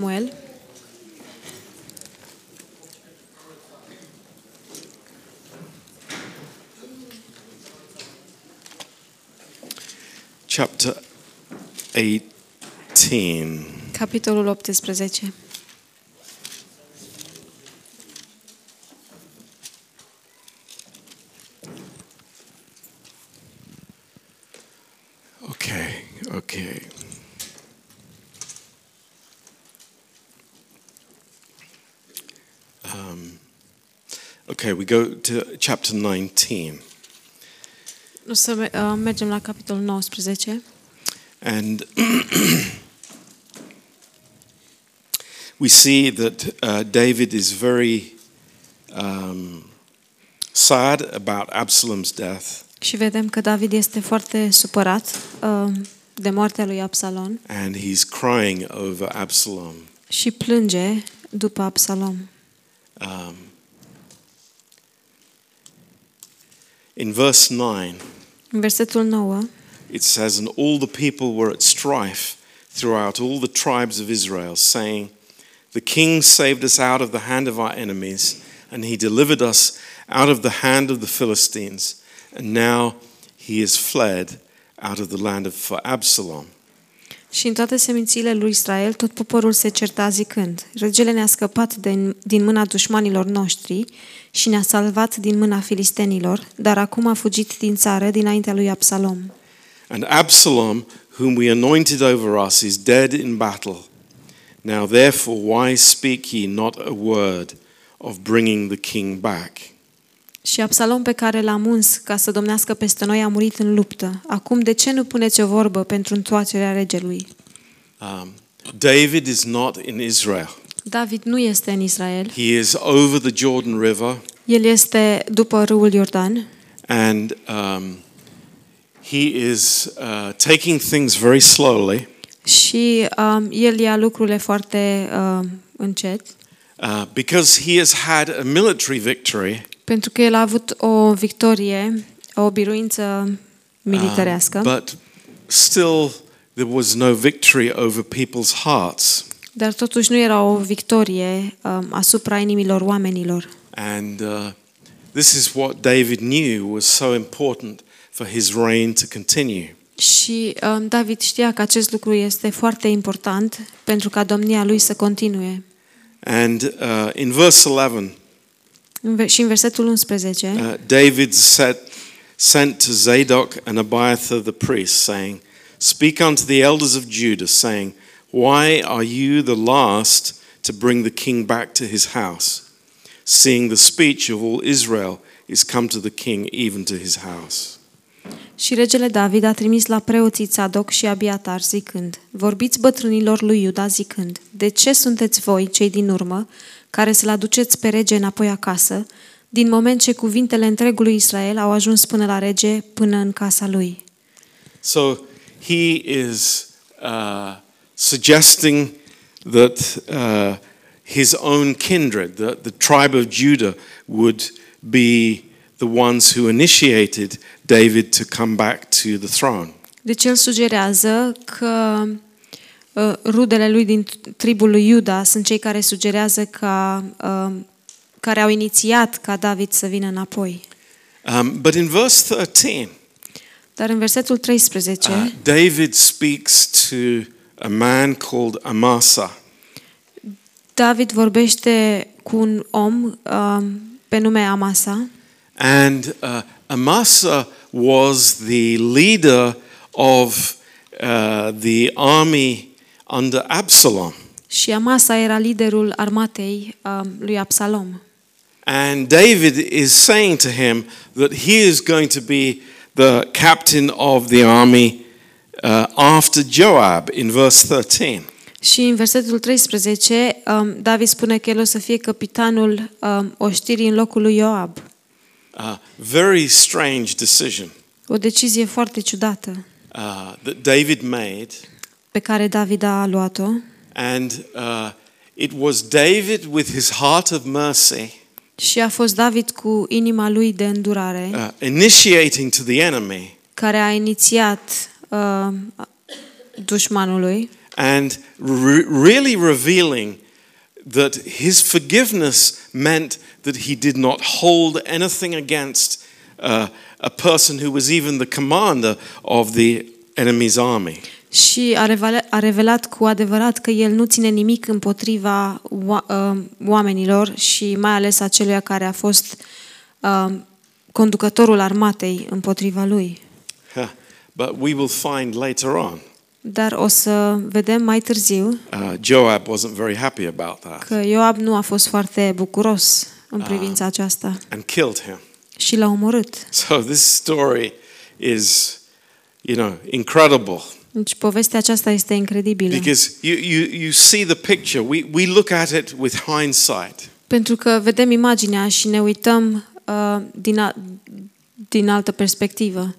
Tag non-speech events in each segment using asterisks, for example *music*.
Samuel. chapter 18. Capitolul 18. Okay, okay. Um, okay, we go to chapter 19. O să me- uh, mergem la capitolul 19. And *clears throat* we see that uh, David is very um, sad about Absalom's death. Și vedem că David este foarte supărat uh, de moartea lui Absalom And he's crying over Absalom. și plânge după Absalom. Um, in verse 9, În versetul 9 it says, And all the people were at strife throughout all the tribes of Israel, saying, The king saved us out of the hand of our enemies, and he delivered us out of the hand of the Philistines, and now he is fled out of the land of for Absalom. Și în toate semințiile lui Israel, tot poporul se certa zicând, Regele ne-a scăpat de, din mâna dușmanilor noștri și ne-a salvat din mâna filistenilor, dar acum a fugit din țară dinaintea lui Absalom. And Absalom, whom we anointed over us, is dead in battle. Now therefore, why speak ye not a word of bringing the king back? Și Absalom pe care l-am uns ca să domnească peste noi a murit în luptă. Acum de ce nu puneți o vorbă pentru întoarcerea regelui? Um, David is not in Israel. David nu este în Israel. He is over the Jordan River, El este după râul Iordan and um, he is uh, taking things very slowly și um, el ia lucrurile foarte uh, încet uh, because he has had a military victory, pentru că el a avut o victorie, o biruință militarească, um, but still there was no victory over people's hearts. dar totuși nu era o victorie um, asupra inimilor oamenilor. And uh, this is what David knew was so important for his reign to continue. Și um, David știa că acest lucru este foarte important pentru ca domnia lui să continue. And uh, in verse 11, În ve- Și în versetul 11, uh, David said, sent to Zadok and Abiathar the priests, saying, Speak unto the elders of Judah, saying, Why are you the last to bring the king back to his house, seeing the speech of all Israel is come to the king, even to his house? Și regele David a trimis la preoții Tzadok și Abiatar zicând, Vorbiți bătrânilor lui Iuda zicând, De ce sunteți voi, cei din urmă, care să-l aduceți pe rege înapoi acasă, din moment ce cuvintele întregului Israel au ajuns până la rege, până în casa lui? So he is uh, suggesting that uh, his own kindred, the, the tribe of Judah, would be the ones who initiated David to come back to the throne. Deci el sugerează că uh, rudele lui din tribul lui Iuda sunt cei care sugerează ca, uh, care au inițiat ca David să vină înapoi. Um, but in verse 13, Dar în versetul 13, uh, David speaks to a man called Amasa. David vorbește cu un om uh, pe nume Amasa And uh, Amasa was the leader of uh, the army under Absalom. și Amasa era liderul armatei uh, lui Absalom. And David is saying to him that he is going to be the captain of the army uh, after Joab in verse 13. Și în versetul 13, um, David spune că el o să fie capitanul um, oștirii în locul lui Ioab. Uh, very strange decision O decizie foarte ciudată uh, that David made. Pe care David a luat-o. And uh, it was David with his heart of mercy Și a fost David cu inima lui de îndurare, uh, initiating to the enemy care a inițiat uh, dușmanului and re- really revealing that his forgiveness meant that he did not hold anything against uh, a person who was even the commander of the enemy's army. Și a revelat, a revelat cu adevărat că el nu ține nimic împotriva oa- uh, oamenilor și mai ales aceluia care a fost uh, conducătorul armatei împotriva lui. Huh. But we will find later on, Dar o să vedem mai târziu uh, Joab wasn't very happy about that că Ioab nu a fost foarte bucuros în privința aceasta and killed him. și l-a omorât. So this story is, you know, incredible Deci povestea aceasta este incredibilă. because you, you, you see the picture. We, we look at it with hindsight. Pentru că vedem imaginea și ne uităm uh, din, a, din altă perspectivă.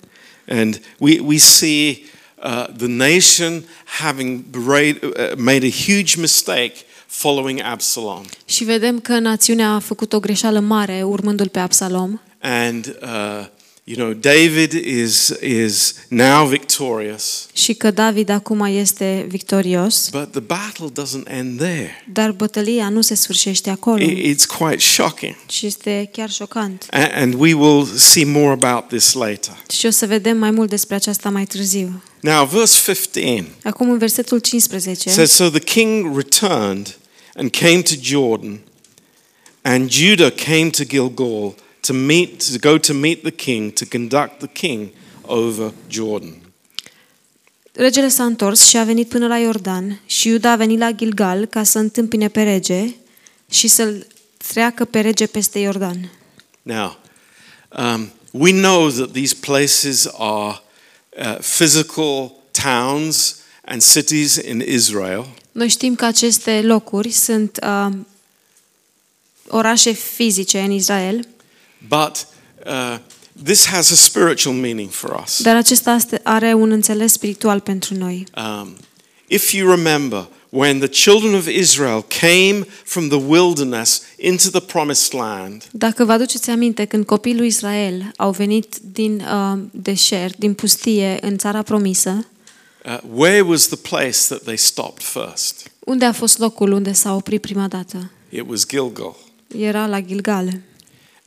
And we, we see uh, the nation having berate, uh, made a huge mistake following Absalom. Și vedem că națiunea a făcut o greșeală mare urmându-l pe Absalom. And, uh, you know, David is, is now victorious, Și că David acum este victorios, but the battle doesn't end there. dar bătălia nu se sfârșește acolo. I- It's quite shocking. Și este chiar șocant. A- And we will see more about this later. Și o să vedem mai mult despre aceasta mai târziu. Now, verse 15 Acum în versetul 15 says So the king returned and came to Jordan, and Judah came to Gilgal to meet to go to meet the king to conduct the king over Jordan. Regele s-a întors și a venit până la Iordan și Iuda a venit la Gilgal ca să întâmpine pe rege și să-l treacă pe rege peste Iordan. Now, um, we know that these places are uh, physical towns and cities in Israel, Noi știm că aceste locuri sunt uh, orașe fizice în Israel, but uh, this has a spiritual meaning for us. dar acesta aste- are un înțeles spiritual pentru noi. Um, if you remember, when the children of Israel came from the wilderness into the promised land, Dacă vă aduceți aminte, când copiii lui Israel au venit din uh, deșert, din pustie, în țara promisă, uh, where was the place that they stopped first? unde a fost locul unde s-a oprit prima dată? It was Gilgal. Era la Gilgal.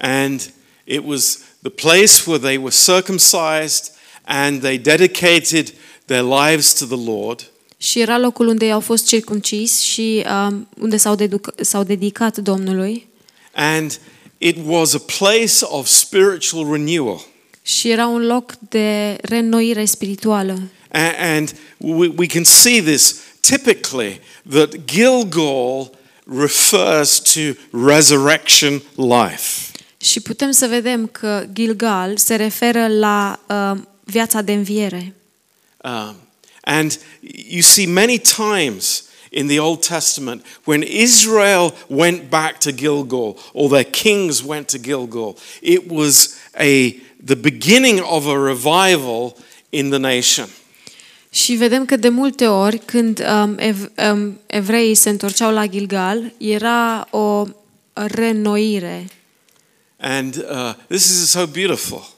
And it was the place where they were circumcised and they dedicated their lives to the Lord. Și era locul unde au fost circumcis și um, unde s-au, deduc- s-au dedicat Domnului. And it was a place of spiritual renewal. Și era un loc de reînnoire spirituală. A- And we, we can see this typically that Gilgal refers to resurrection life. Și putem să vedem că Gilgal se referă la uh, viața de înviere. Um, and you see many times in the Old Testament when Israel went back to Gilgal or their kings went to Gilgal, it was a, the beginning of a revival in the nation. Și vedem că de multe ori când um, ev- um, evreii se întorceau la Gilgal, era o reînnoire. And uh, this is so beautiful.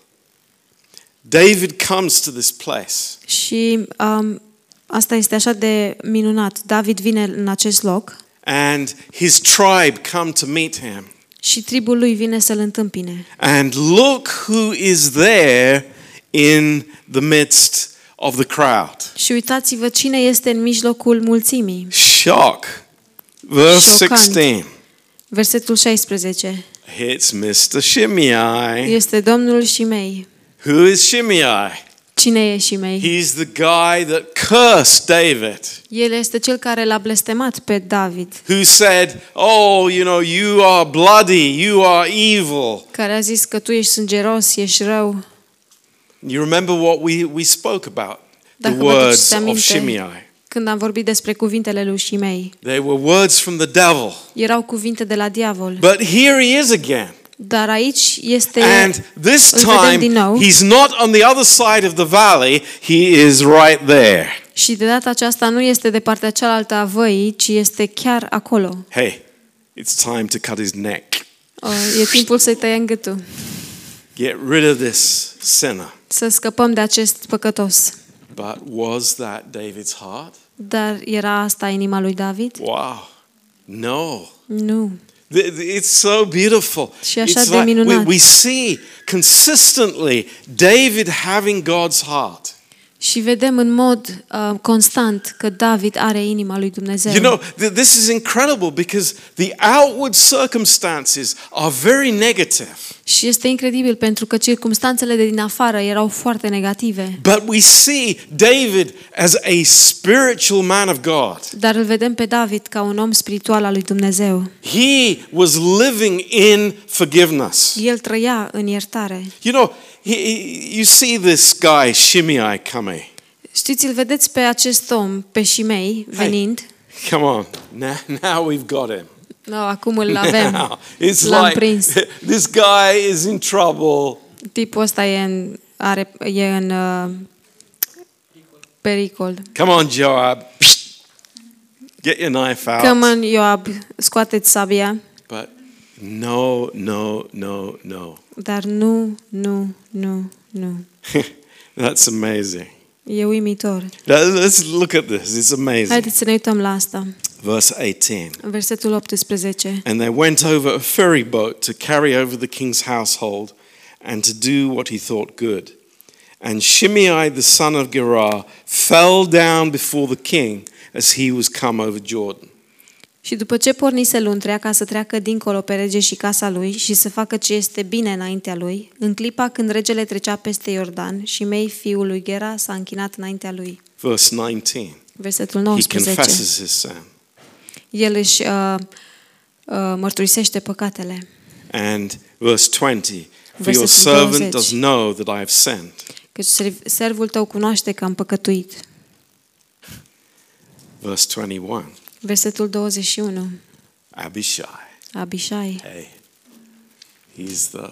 David comes to this place. Și um, asta este așa de minunat. David vine în acest loc and his tribe come to meet him. și tribul lui vine să-l întâmpine. And look who is there in the midst of the crowd. Și uitați-vă cine este în mijlocul mulțimii. Shock. Verse Șocant. 16. Versetul 16. It's Mr. Shimei. Este Domnul Shimei. Who is Shimei? Cine e Shimei? He's the guy that cursed David, El este cel care l-a blestemat pe David, who said, Oh, you know, you are bloody, you are evil. care a zis că tu ești sângeros, ești rău. You remember what we, we spoke about the Dacă vă words aduceți of aminte, Shimei. Când am vorbit despre cuvintele lui Shimei, They were words from the devil. erau cuvinte de la diavol. But here he is again. Dar aici este And this îl vedem time, din nou. he's not on the other side of the valley, he is right there. și de data aceasta nu este de partea cealaltă a văii, ci este chiar acolo. Hey, it's time to cut his neck. Uh, E timpul să-i tăiem gâtul, Get rid of this sinner. să scăpăm de acest păcătos. But was that David's heart? Dar era asta inima lui David? Wow. No. Nu. Th- th- It's so beautiful. Și așa It's de like we, minunat. we see consistently David having God's heart. Și vedem în mod uh, constant că David are inima lui Dumnezeu. You know, th- this is incredible because the outward circumstances are very negative. Și este incredibil pentru că circumstanțele de din afară erau foarte negative. But we see David as a spiritual man of God. Dar îl vedem pe David ca un om spiritual al lui Dumnezeu. He was living in forgiveness. El trăia în iertare. You know, he, he- you see this guy, Shimei, coming. Știți, îl vedeți pe acest om, pe Shimei, venind. Come on, now, now we've got him. No, acum îl avem. Now, it's L-am like prins. *laughs* this guy is in trouble. Tipul ăsta e în, are, e în uh, pericol. Come on, Joab. Get your knife out. Come on, Ioab, scoateți sabia. But no, no, no, no. Dar nu, nu, nu, nu. *laughs* That's amazing. E uimitor. Let's look at this. It's amazing. Haideți să ne uităm la asta. Verse 18. Versetul 18. And they went over a ferry boat to carry over the king's household and to do what he thought good. And Shimei, the son of Gerar, fell down before the king as he was come over Jordan. Și după ce pornise luntrea ca să treacă dincolo pe rege și casa lui și să facă ce este bine înaintea lui, în clipa când regele trecea peste Iordan și mei fiul lui Gera s-a închinat înaintea lui. Verse 19. Versetul He 19. confesses his sin. El își uh, uh, mărturisește păcatele. And verse 20. For your Versetul servant 20. does know that I have sinned. Căci serv- servul tău cunoaște că am păcătuit. Verse 21. Versetul 21. Abishai. Abishai. Hey, he's the,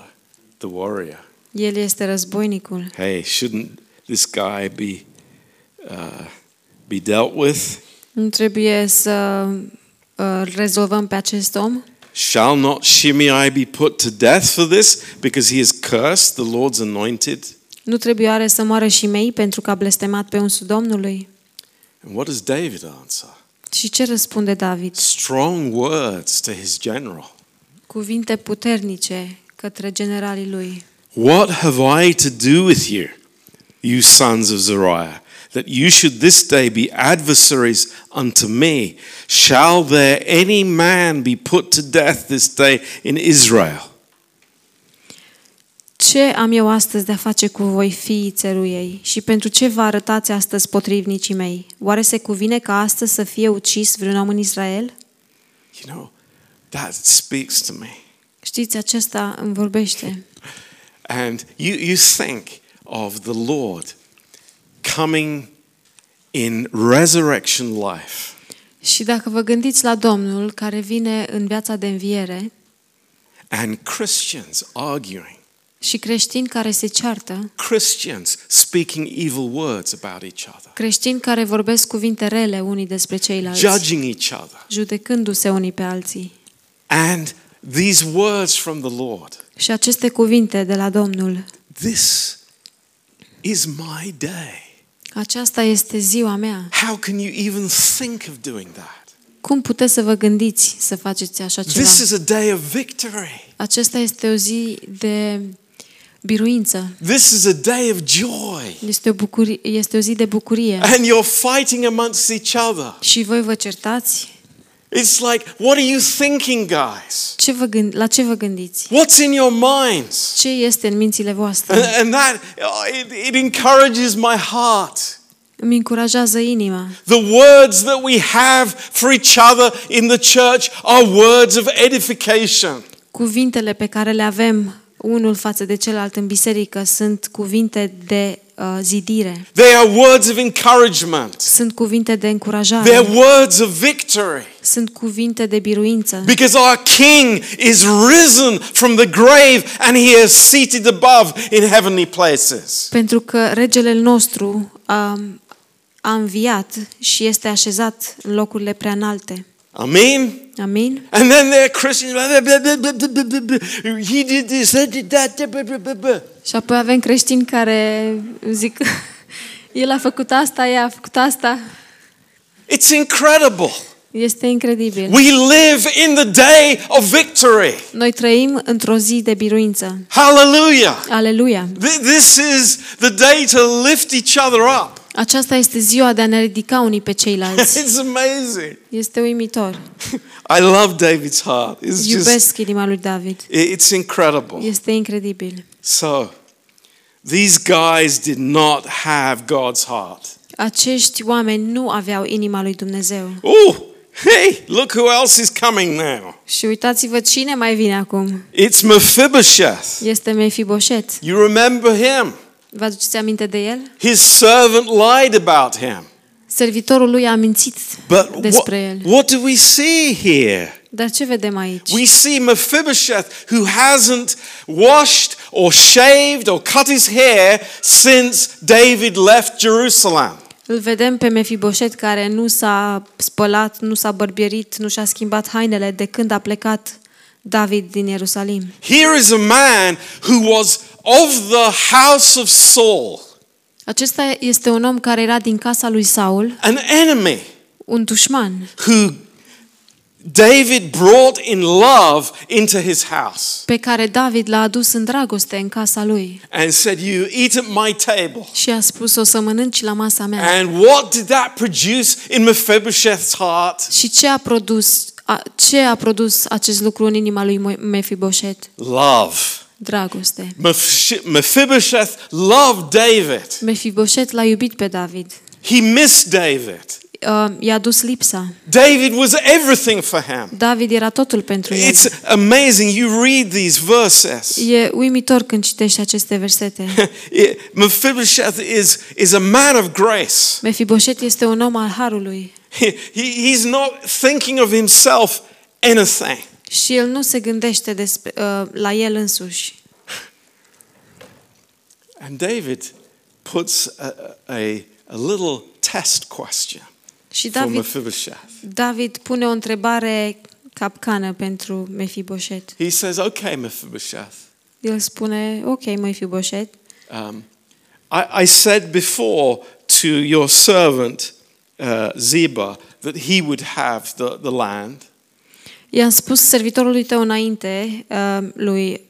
the warrior. El este războinicul. Hey, shouldn't this guy be, uh, be dealt with? Nu trebuie să uh, rezolvăm pe acest om? Shall not Shimei be put to death for this because he has cursed the Lord's anointed? Nu trebuie oare să moară și mei pentru că a blestemat pe unsul Domnului? And what does David answer? Și ce răspunde David? Strong words to his general. Cuvinte puternice către generalii lui. What have I to do with you, you sons of Zariah, that you should this day be adversaries unto me? Shall there any man be put to death this day in Israel? Ce am eu astăzi de a face cu voi, fiii țeruiei? Și pentru ce vă arătați astăzi potrivnicii mei? Oare se cuvine ca astăzi să fie ucis vreun om în Israel? You know, that speaks to me. Știți, acesta îmi vorbește. *laughs* And you, you think of the Lord coming in resurrection life Și dacă vă gândiți la Domnul care vine în viața de înviere and Christians arguing, și creștini care se ceartă, Christians speaking evil words about each other, creștini care vorbesc cuvinte rele unii despre ceilalți, judging each other. judecându-se unii pe alții. And these words from the Lord Și aceste cuvinte de la Domnul, this is my day. aceasta este ziua mea. How can you even think of doing that? Cum puteți să vă gândiți să faceți așa ceva? This is a day of victory. Acesta este o zi de biruință. This is a day of joy. Este o, bucurie, este o zi de bucurie. And you're fighting amongst each other. Și voi vă certați? It's like, what are you thinking, guys? Ce vă gând, la ce vă gândiți? What's in your minds? Ce este în mințile voastre? And, and that, oh, it, it encourages my heart. Îmi încurajează inima. The words that we have for each other in the church are words of edification. Cuvintele pe care le avem unul față de celălalt în biserică sunt cuvinte de uh, zidire. They are words of encouragement. Sunt cuvinte de They're încurajare. words of victory. Sunt cuvinte de biruință. Because our King is risen from the grave and he is seated above in heavenly places. Pentru că regele nostru a, a înviat și este așezat în locurile prea înalte. Amen. Amin? And then there are Christians. blah, blah, blah, blah, blah, blah, blah, blah. He did this, he did that. blah, blah, blah, blah. Și apoi avem creștini care zic, el a făcut asta, ea a făcut asta. It's incredible. Este incredibil. We live in the day of victory. Noi trăim într-o zi de biruință. Hallelujah. Aleluia! Th- This is the day to lift each other up. Aceasta este ziua de a ne ridica unii pe ceilalți. *laughs* It's amazing. Este uimitor. *laughs* I love David's heart. It's just Iubesc inima lui David. it's incredible. Este incredibil. So, these guys did not have God's heart. Acești oameni nu aveau inima lui Dumnezeu. Oh, hey, look who else is coming now. Și uitați-vă cine mai vine acum. It's Mephibosheth. Este Mefiboset. You remember him? Vă aduceți aminte de el? His servant lied about him. Servitorul lui a mințit But despre what, el. what do we see here? Dar ce vedem aici? We see Mephibosheth who hasn't washed or shaved or cut his hair since David left Jerusalem. Îl vedem pe Mefiboset care nu s-a spălat, nu s-a bărbierit, nu și-a schimbat hainele de când a plecat David din Ierusalim. Here is a man who was of the house of Saul, Acesta este un om care era din casa lui Saul, an enemy un dușman, who David brought in love into his house pe care David l-a adus în dragoste în casa lui and said, You eat at my table. și a spus o să mănânci la masa mea. And what did that produce in Mephibosheth's heart? Și ce a produs a, ce a produs acest lucru în inima lui Mo- Mefiboset? Love. Dragoste. Meph- Mephibosheth loved David. Mefiboset l-a iubit pe David. He missed David. Uh, i-a dus lipsa. David was everything for him. David era totul pentru el. It's amazing. You read these verses. *laughs* E uimitor când citești aceste versete. *laughs* It- Mephibosheth is, is a man of grace. Mefiboset este un om al harului He, he- he's not thinking of himself anything. Și el nu se gândește despre, uh, la el însuși. And David puts a, a, a little test question Și for David, Mephibosheth. David pune o întrebare capcană pentru Mefiboset. He says, Okay, Mephibosheth, El spune, ok, Mefiboset, um, I, I said before to your servant uh, Ziba that he would have the, the land. I-am spus servitorului tău înainte, uh, lui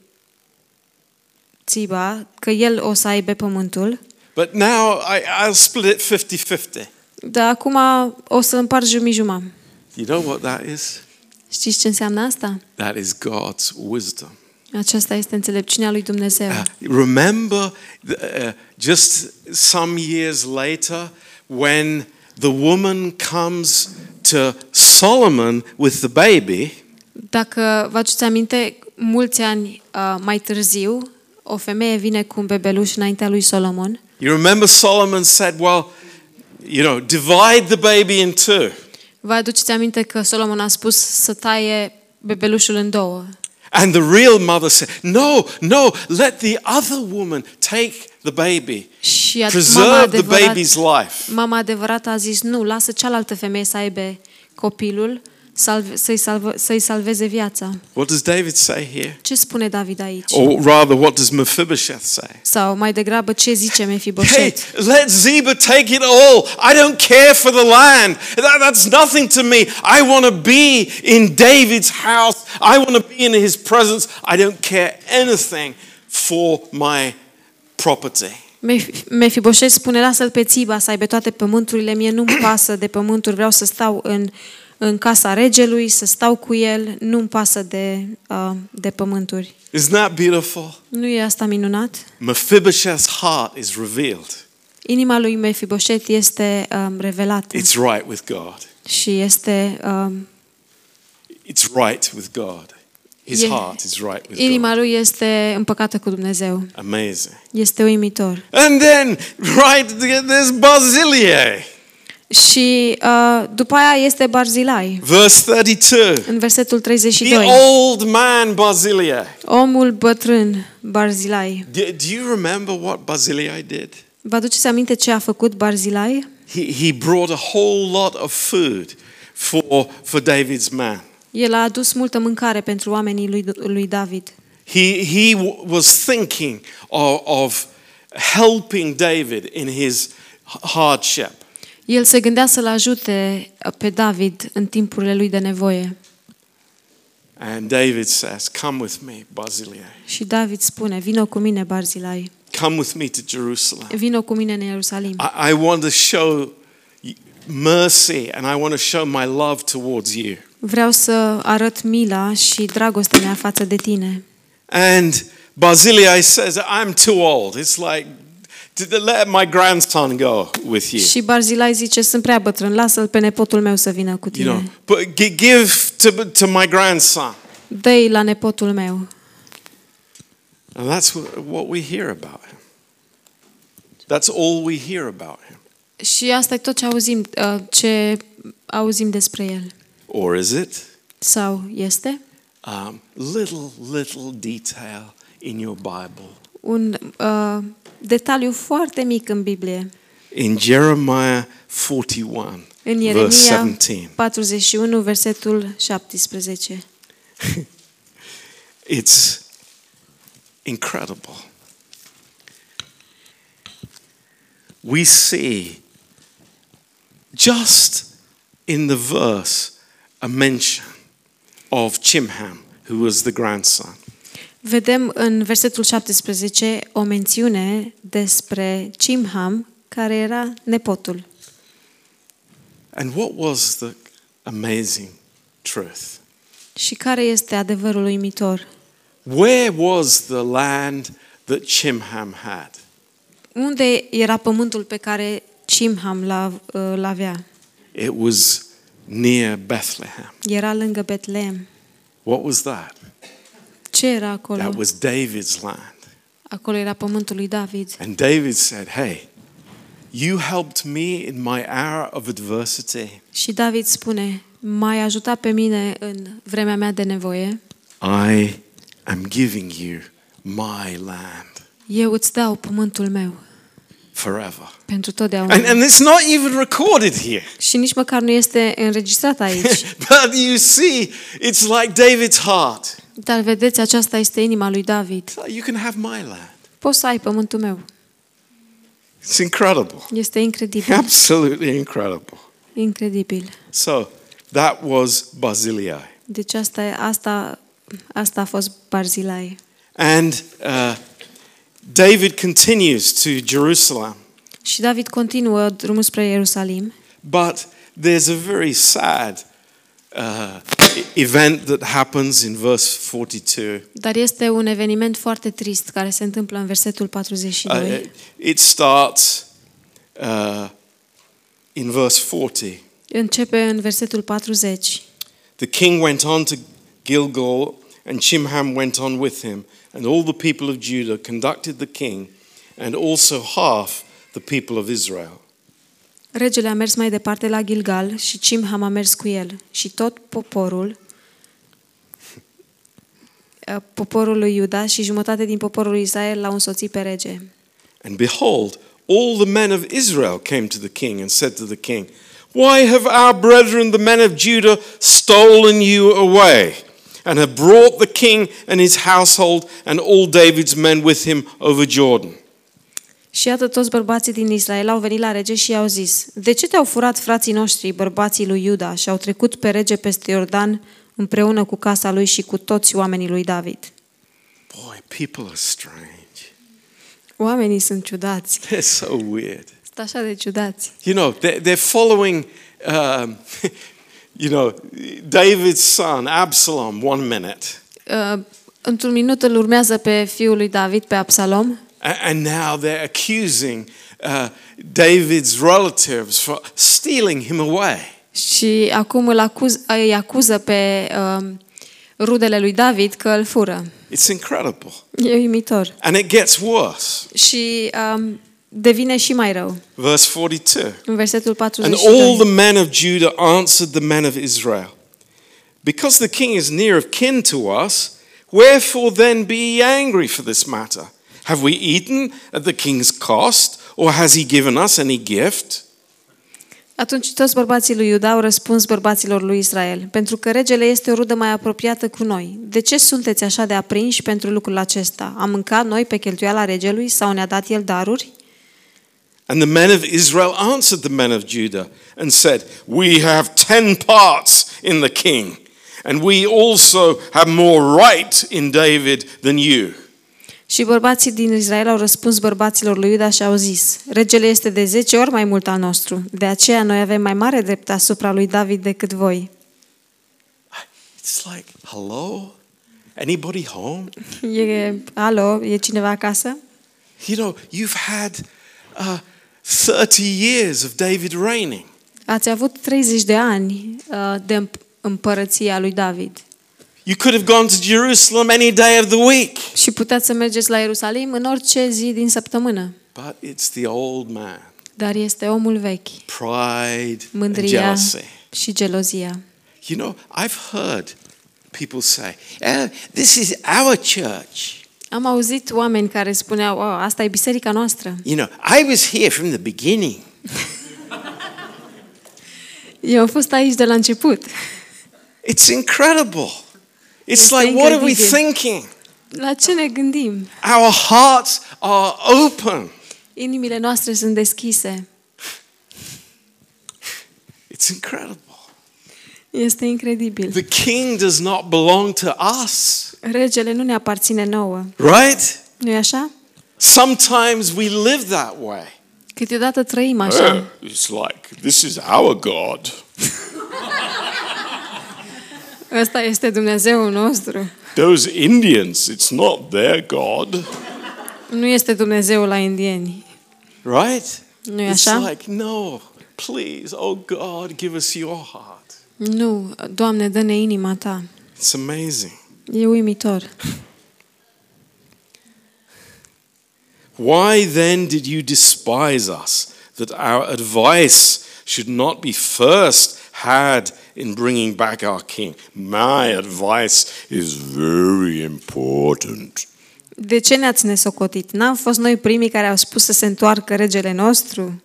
Țiba, că el o să aibă pământul, But now I, I'll split it 50-50. dar acum o să împart jumătate. You know what that is? Știți ce înseamnă asta? That is God's wisdom. Aceasta este înțelepciunea lui Dumnezeu. Uh, remember the, uh, just some years later when the woman comes to Solomon with the baby, Dacă vă aduceți aminte, mulți ani uh, mai târziu, o femeie vine cu un bebeluș înaintea lui Solomon. you remember Solomon said, Well, you know, divide the baby in two. Vă aduceți aminte că Solomon a spus să taie bebelușul în două. And the real mother said, No, no, let the other woman take the baby. Și mama Preserve the adevărat, baby's life. mama adevărată a zis, nu, lasă cealaltă femeie să aibă copilul, salve, să-i, salvă, să-i salveze viața. What does David say here? Ce spune David aici? Or rather, what does Mephibosheth say? Sau mai degrabă, ce zice Hey, Mefiboset? let Ziba take it all. I don't care for the land. That, that's nothing to me. I want to be in David's house. I want to be in his presence. I don't care anything for my property. Mef- Mefiboset spune, lasă-l pe Țiba să aibă toate pământurile, mie nu-mi pasă de pământuri, vreau să stau în, în casa regelui, să stau cu el, nu-mi pasă de, uh, de pământuri. Isn't that beautiful? Nu e asta minunat? Mephibosheth's heart is revealed. Inima lui Mefiboset este um, revelată It's right with God. și este um, It's right with God. His E- heart is right with inima God. lui este împăcată cu Dumnezeu. Amazing. Este uimitor. And then, right, there's Barzillai. Și uh, după aia este Barzilai, Verse 32. în versetul The 32. old man Barzillai. Omul bătrân Barzilai. Do, do you remember what Barzillai did? Vă aduceți aminte ce a făcut Barzilai? He, he brought a whole lot of food for, for David's man. El a adus multă mâncare pentru oamenii lui, lui David. He, he w- was thinking of, of helping David in his h- hardship. El se gândea să-l ajute pe David în timpurile lui de nevoie. And David says, Come with me, Barzillai. Și David spune, vino cu mine, Barzilai, Come with me to Jerusalem. vino cu mine în Ierusalim. I, I want to show y- mercy and I want to show my love towards you. Vreau să arăt mila și dragostea mea față de tine. And Barzillai says, I'm too old. It's like, to to let my grandson go with you. Și Barzilai zice, sunt prea bătrân, lasă-l pe nepotul meu să vină cu You know, tine. but gi- give to, to my grandson. Dă-i la nepotul meu. And that's wh- what we hear about him. That's all we hear about him. Și asta e tot ce auzim, uh, ce auzim despre el. Or is it? Sau este? Um, little, little detail in your Bible. Un uh, detaliu foarte mic în Biblie. In Jeremiah 41, În verse Ieremia 17. 41, versetul 17. *laughs* It's incredible. We see just in the verse a mention of Chimham, who was the grandson. Vedem în versetul 17 o mențiune despre Chimham, care era nepotul. And what was the amazing truth? Și care este adevărul uimitor? Where was the land that Chimham had? Unde era pământul pe care Chimham l-a- uh, l-avea? It was near Bethlehem. Era lângă Betleem. What was that? Ce era acolo? That was David's land. Acolo era pământul lui David. And David said, Hey, you helped me in my hour of adversity. Și David spune, m-ai ajutat pe mine în vremea mea de nevoie. I am giving you my land Eu îți dau pământul meu forever. pentru totdeauna. And, and it's not even recorded here. *laughs* Și nici măcar nu este înregistrat aici. *laughs* but you see, it's like David's heart. Dar vedeți, aceasta este inima lui David. It's like, You can have my land. Poți să ai pământul meu. It's incredible. Este incredibil. *laughs* Absolutely incredible. Incredibil. So that was Barzillai. Deci asta, e- asta, asta a fost Barzilai. And uh, David continues to Jerusalem. Și David continuă drumul spre Ierusalim. But there's a very sad uh, event that happens in verse 42. Dar este un eveniment foarte trist care se întâmplă în versetul Uh, 42. it starts uh, in verse 40. Începe în versetul 40. The king went on to Gilgal, and Chimham went on with him, and all the people of Judah conducted the king, and also half the people of Israel. Regele a mers mai departe la Gilgal și Cimham a mers cu el și tot poporul uh, poporul lui Iuda și jumătate din poporul lui Israel l-au însoțit pe rege. And behold, all the men of Israel came to the king and said to the king, Why have our brethren, the men of Judah, stolen you away? And have brought the king and his household and all David's men with him over Jordan. Și iată toți bărbații din Israel au venit la rege și i-au zis, De ce te-au furat frații noștri, bărbații lui Iuda, și au trecut pe rege peste Iordan împreună cu casa lui și cu toți oamenii lui David? Boy, people are strange. Oamenii sunt ciudați. *laughs* They're so weird. Sunt așa de ciudați. You know, they're, they're following, um, *laughs* you know, David's son, Absalom, one minute. Uh, într-un minut îl urmează pe fiul lui David, pe Absalom, A- And now they're accusing uh, David's relatives for stealing him away. Și acum îl acuz, îi acuză pe um, rudele lui David că îl fură. It's incredible. E uimitor. And it gets worse. Și um, devine și mai rău. Verse 42. În versetul And all the 42. men of Judah answered the men of Israel Because the king is near of kin to us, wherefore then be ye angry for this matter? Have we eaten at the king's cost, or has he given us any gift? Atunci toți bărbații lui Iuda au răspuns bărbaților lui Israel, pentru că regele este o rudă mai apropiată cu noi. De ce sunteți așa de aprinși pentru lucrul acesta? Am mâncat noi pe cheltuiala regelui sau ne-a dat el daruri? And the men of Israel answered the men of Judah and said, We have ten parts in the king, and we also have more right in David than you. Și bărbații din Israel au răspuns bărbaților lui Iuda și au zis, regele este de zece ori mai mult al nostru, de aceea noi avem mai mare drept asupra lui David decât voi. It's like, hello? Anybody home? *laughs* E, alo, e cineva acasă? You know, you've had uh, 30 years of David reigning. Ați avut 30 de ani uh, de împ- împărăția lui David. You could have gone to Jerusalem any day of the week. Și puteți să mergeți la Ierusalim în orice zi din săptămână. But it's the old man. Dar este omul vechi, Pride and mândria jealousy. și gelozia. You know, I've heard people say, "Eh, this is our church. Am auzit oameni care spuneau, oh, asta e biserica noastră. You know, I was here from the beginning. Eu am fost aici de la început. It's incredible. It's Este like, what are we incredibil. thinking? La ce ne gândim? Our hearts are open. Inimile noastre sunt deschise. It's incredible. Este incredibil. The king does not belong to us, Regele nu ne aparține nouă. right? nu e așa? Sometimes we live that way. Câteodată trăim așa. Eh, It's like, this is our God. *laughs* Ăsta este Dumnezeul nostru. Those Indians, it's not their God, Nu este Dumnezeul la indieni. right? Nu e It's așa? like, no, please, oh God, give us your heart. Nu, Doamne, dă-ne inima ta. It's amazing. E uimitor. Why then did you despise us that our advice should not be first had in bringing back our king? My advice is very important. De ce ne-ați nesocotit? N-am fost noi primii care au spus să se întoarcă regele nostru?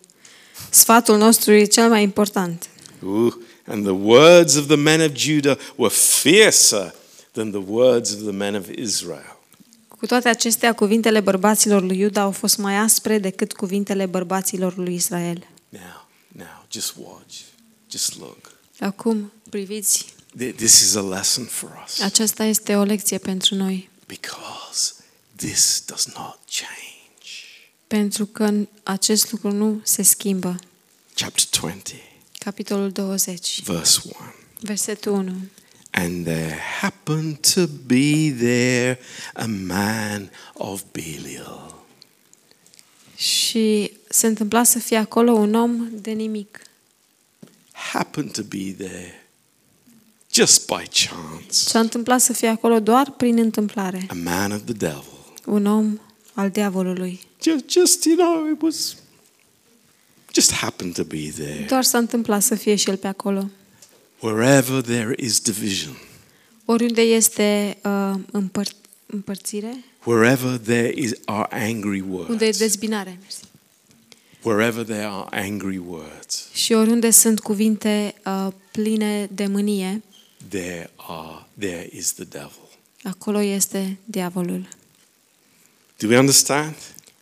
Sfatul nostru e cel mai important. Ooh, and the words of the men of Judah were fiercer than the words of the men of Israel. Cu toate acestea, cuvintele bărbaților lui Iuda au fost mai aspre decât cuvintele bărbaților lui Israel. Now, now, just watch, just look. Acum, priviți, Th- This is a lesson for us aceasta este o lecție pentru noi, because this does not change. pentru că acest lucru nu se schimbă. Chapter 20, Capitolul 20, verse 1. versetul 1. And there happened to be there a man of Belial. Și se întâmpla să fie acolo un om de nimic. Happened to be there just by chance. S-a întâmplat să fie acolo doar prin întâmplare. A man of the devil. Un om al diavolului. Just, just you know, it was just happened to be there. Doar s-a întâmplat să fie și el pe acolo. Wherever there is division, Oriunde este uh, împăr- împărțire, wherever there is are angry unde e words, dezbinare. mersi. Wherever there are angry words, Și oriunde sunt cuvinte uh, pline de mânie, there are there is the devil. acolo este diavolul. Do we understand?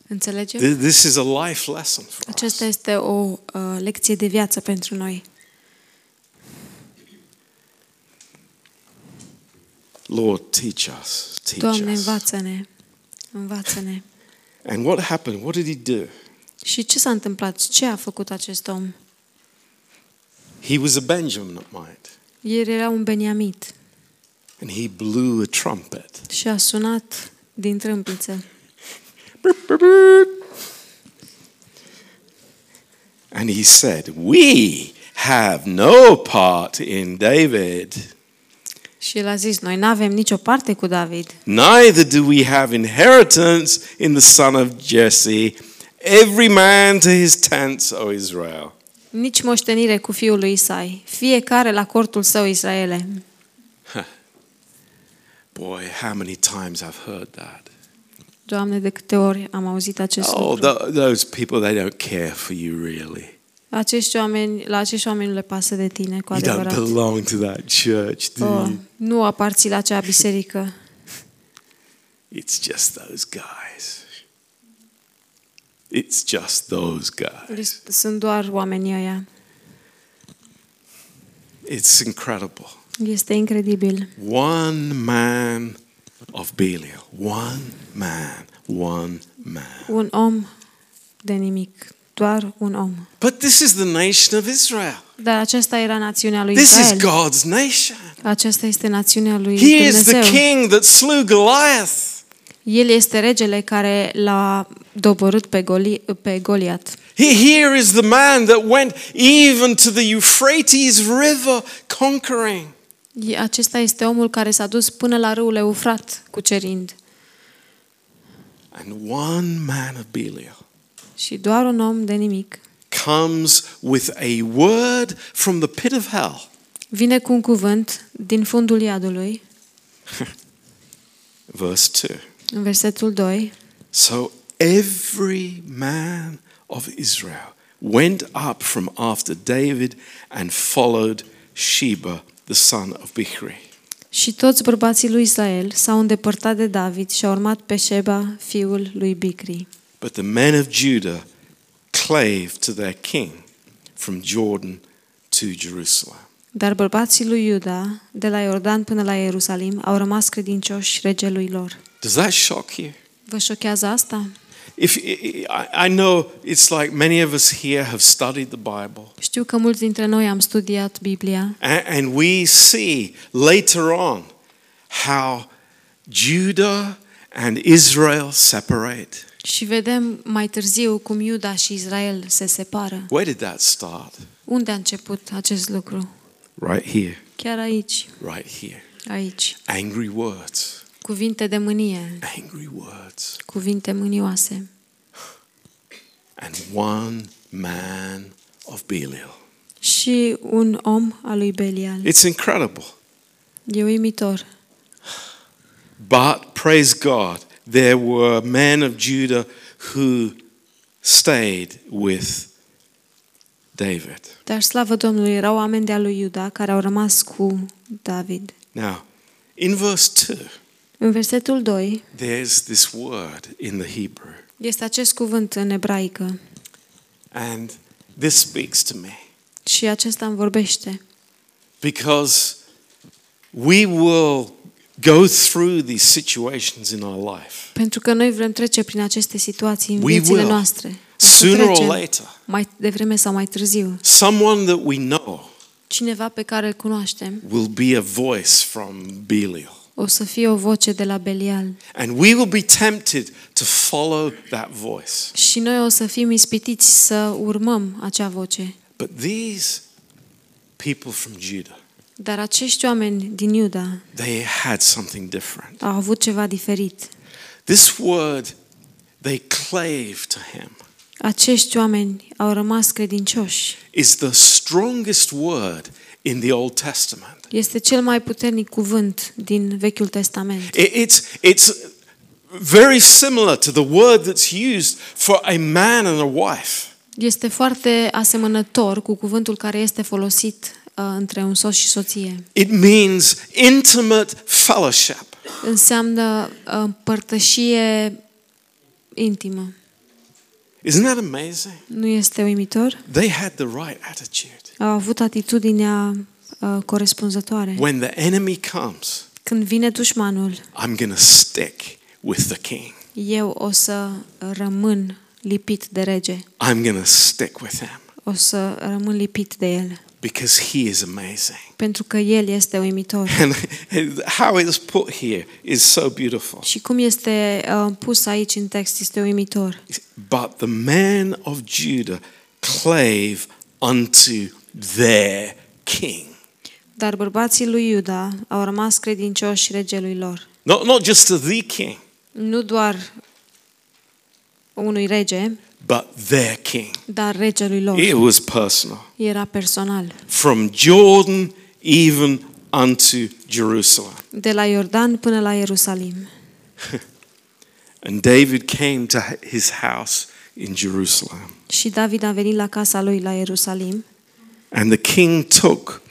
Înțelegem? Th- This is a life lesson for us. Aceasta este o uh, lecție de viață pentru noi. Lord, teach us. Teach Doamne, us. învață-ne. Învață-ne. And what happened? What did he do? Și ce s-a întâmplat? Ce a făcut acest om? He was a Benjaminite, El era un beniamit and he blew a trumpet. și a sunat din trâmpiță. And he said, We have no part in David, Și el a zis, noi nu avem nicio parte cu David. neither do we have inheritance in the son of Jesse. Every man to his tents, O Israel. Nici moștenire cu fiul lui Isai. Fiecare la cortul său Israele. Boy, how many times I've heard that. Doamne, de câte ori am auzit acest Oh, lucru. th- those people, they don't care for you really. Acești oameni, la acești oameni nu le pasă de tine, cu You don't adevărat. belong to that church, do Oh, you? nu aparții la acea biserică. *laughs* It's just those guys. It's just those guys. Sunt doar oamenii ăia. It's incredible. Este incredibil. One man of Belial. One man. One man. Un om de nimic. Doar un om. But this is the nation of Israel. Dar aceasta era națiunea lui This is Israel. God's nation. Aceasta este națiunea lui He is the Dumnezeu. king that slew Goliath. El este regele care l-a doborât pe, Goli, pe Goliat. He, here is the man that went even to the Euphrates River conquering. E- Acesta este omul care s-a dus până la râul Eufrat cucerind. And one man of Belial Și doar un om de nimic comes with a word from the pit of hell. vine cu un cuvânt din fundul iadului, *laughs* Verse 2. în versetul 2. So every man of Israel went up from after David and followed Sheba, the son of Bichri. Și toți bărbații lui Israel s-au îndepărtat de David și au urmat pe Sheba, fiul lui Bicri. But the men of Judah clave to their king from Jordan to Jerusalem. Dar bărbații lui Iuda, de la Iordan până la Ierusalim, au rămas credincioși regelui lor. Does that shock you? Vă șochează asta? If I, I know it's like many of us here have studied the Bible, Știu că mulți dintre noi am studiat Biblia and, and we see later on how Judah and Israel separate. și vedem mai târziu cum Iuda și Israel se separă. Where did that start? Unde a început acest lucru? Right here, Chiar aici, right here. aici. Angry words, Cuvinte de mânie, angry words, cuvinte mânioase. and one man of Belial. Și un om al lui Belial. It's incredible. E uimitor. But praise God, there were men of Judah who stayed with David. Dar slavă Domnului, erau oameni de-a lui Iuda care au rămas cu David. Now, in verse 2, În versetul 2 there's this word in the Hebrew, este acest cuvânt în ebraică and this speaks to me și acesta îmi vorbește. because we will go through these situations in our life. Pentru că noi vrem trece prin aceste situații în We viețile will. noastre. O să Sooner or trecem later, mai devreme sau mai târziu. someone that we know Cineva pe care îl cunoaștem will be a voice from Belial. O să fie o voce de la Belial And we will be tempted to follow that voice. și noi o să fim ispitiți să urmăm acea voce. But these people from Judah, Dar acești oameni din Iuda they had something different. au avut ceva diferit. This word, they clave to him, Acești oameni au rămas credincioși. is the strongest word in the Old Testament. Este cel mai puternic cuvânt din Vechiul Testament. It- It's, it's very similar to the word that's used for a man and a wife. Este foarte asemănător cu cuvântul care este folosit uh, între un soț și soție. It means intimate fellowship. Înseamnă uh, împărtășie intimă. Isn't that amazing? Nu este uimitor? They had the right attitude. Au avut atitudinea uh, corespunzătoare. When the enemy comes, Când vine dușmanul, I'm going to stick with the king. eu o să rămân lipit de rege. I'm going to stick with him O să rămân lipit de el. because he is amazing. Pentru că el este uimitor. And *laughs* how it's put here is so beautiful. Și cum este uh, pus aici în text este uimitor. But the men of Judah clave unto their king. Dar bărbații lui Iuda au rămas credincioși regelui lor. Not, not just to the king, Nu doar unui rege, but their king. dar regelui lor. It was personal. Era personal. From Jordan even unto Jerusalem. De la Iordan până la Ierusalim. *laughs* And David came to his house in Jerusalem. Și David a venit la casa lui la Ierusalim And the king took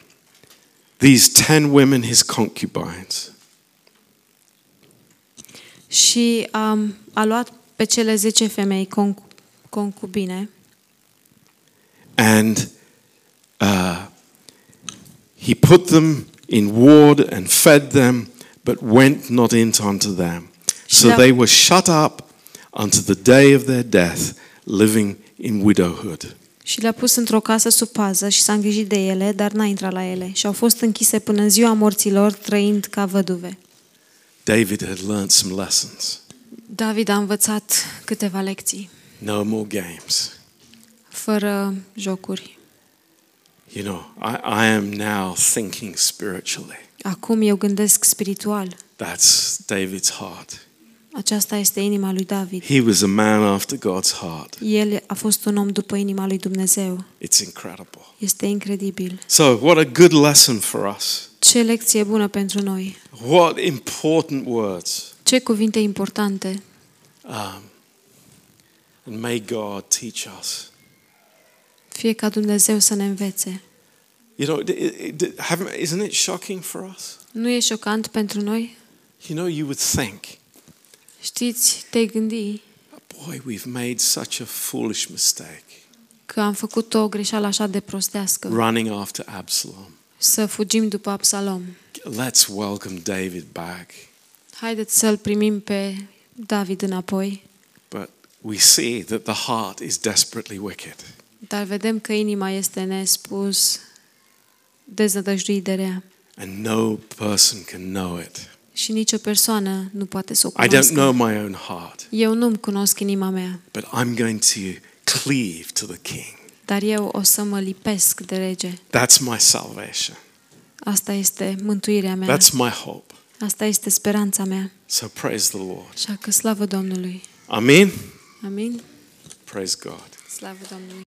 these ten women, his concubines, și a, a luat pe cele 10 femei concubine and uh, he put them in ward and fed them, but went not in unto them. So they were shut up unto the day of their death, living in widowhood. Și le-a pus într-o casă sub pază și s-a îngrijit de ele, dar n-a intrat la ele și au fost închise până în ziua morților, trăind ca văduve. David had learned some lessons. David a învățat câteva lecții, No more games. fără jocuri. You know, I, I am now thinking spiritually. Acum eu gândesc spiritual. That's David's heart. Aceasta este inima lui David. He was a man after God's heart. El a fost un om după inima lui Dumnezeu. It's incredible. Este incredibil. So, what a good lesson for us. Ce lecție bună pentru noi. What important words. Ce cuvinte importante. Um, and may God teach us. Fie ca Dumnezeu să ne învețe. You know, it- it- haven't- isn't it shocking for us? Nu e șocant pentru noi? You know, you would think, Știți, te gândi boy, we've made such a foolish mistake că am făcut o greșeală așa de prostească. running after Absalom. Să fugim după Absalom. Let's welcome David back. Haideți să-l primim pe David înapoi. But we see that the heart is desperately wicked. Dar vedem că inima este nespus deznădăjduit de rea. And no person can know it. Și nicio persoană nu poate să o I don't know cunoască. my own heart, Eu nu-mi cunosc inima mea, but I'm going to cleave to the King. dar eu o să mă lipesc de rege. That's my salvation. Asta este mântuirea mea. That's my hope. Asta este speranța mea. So praise the Lord. Așa că slavă Domnului. Amen. Amin. Praise God. Slavă Domnului.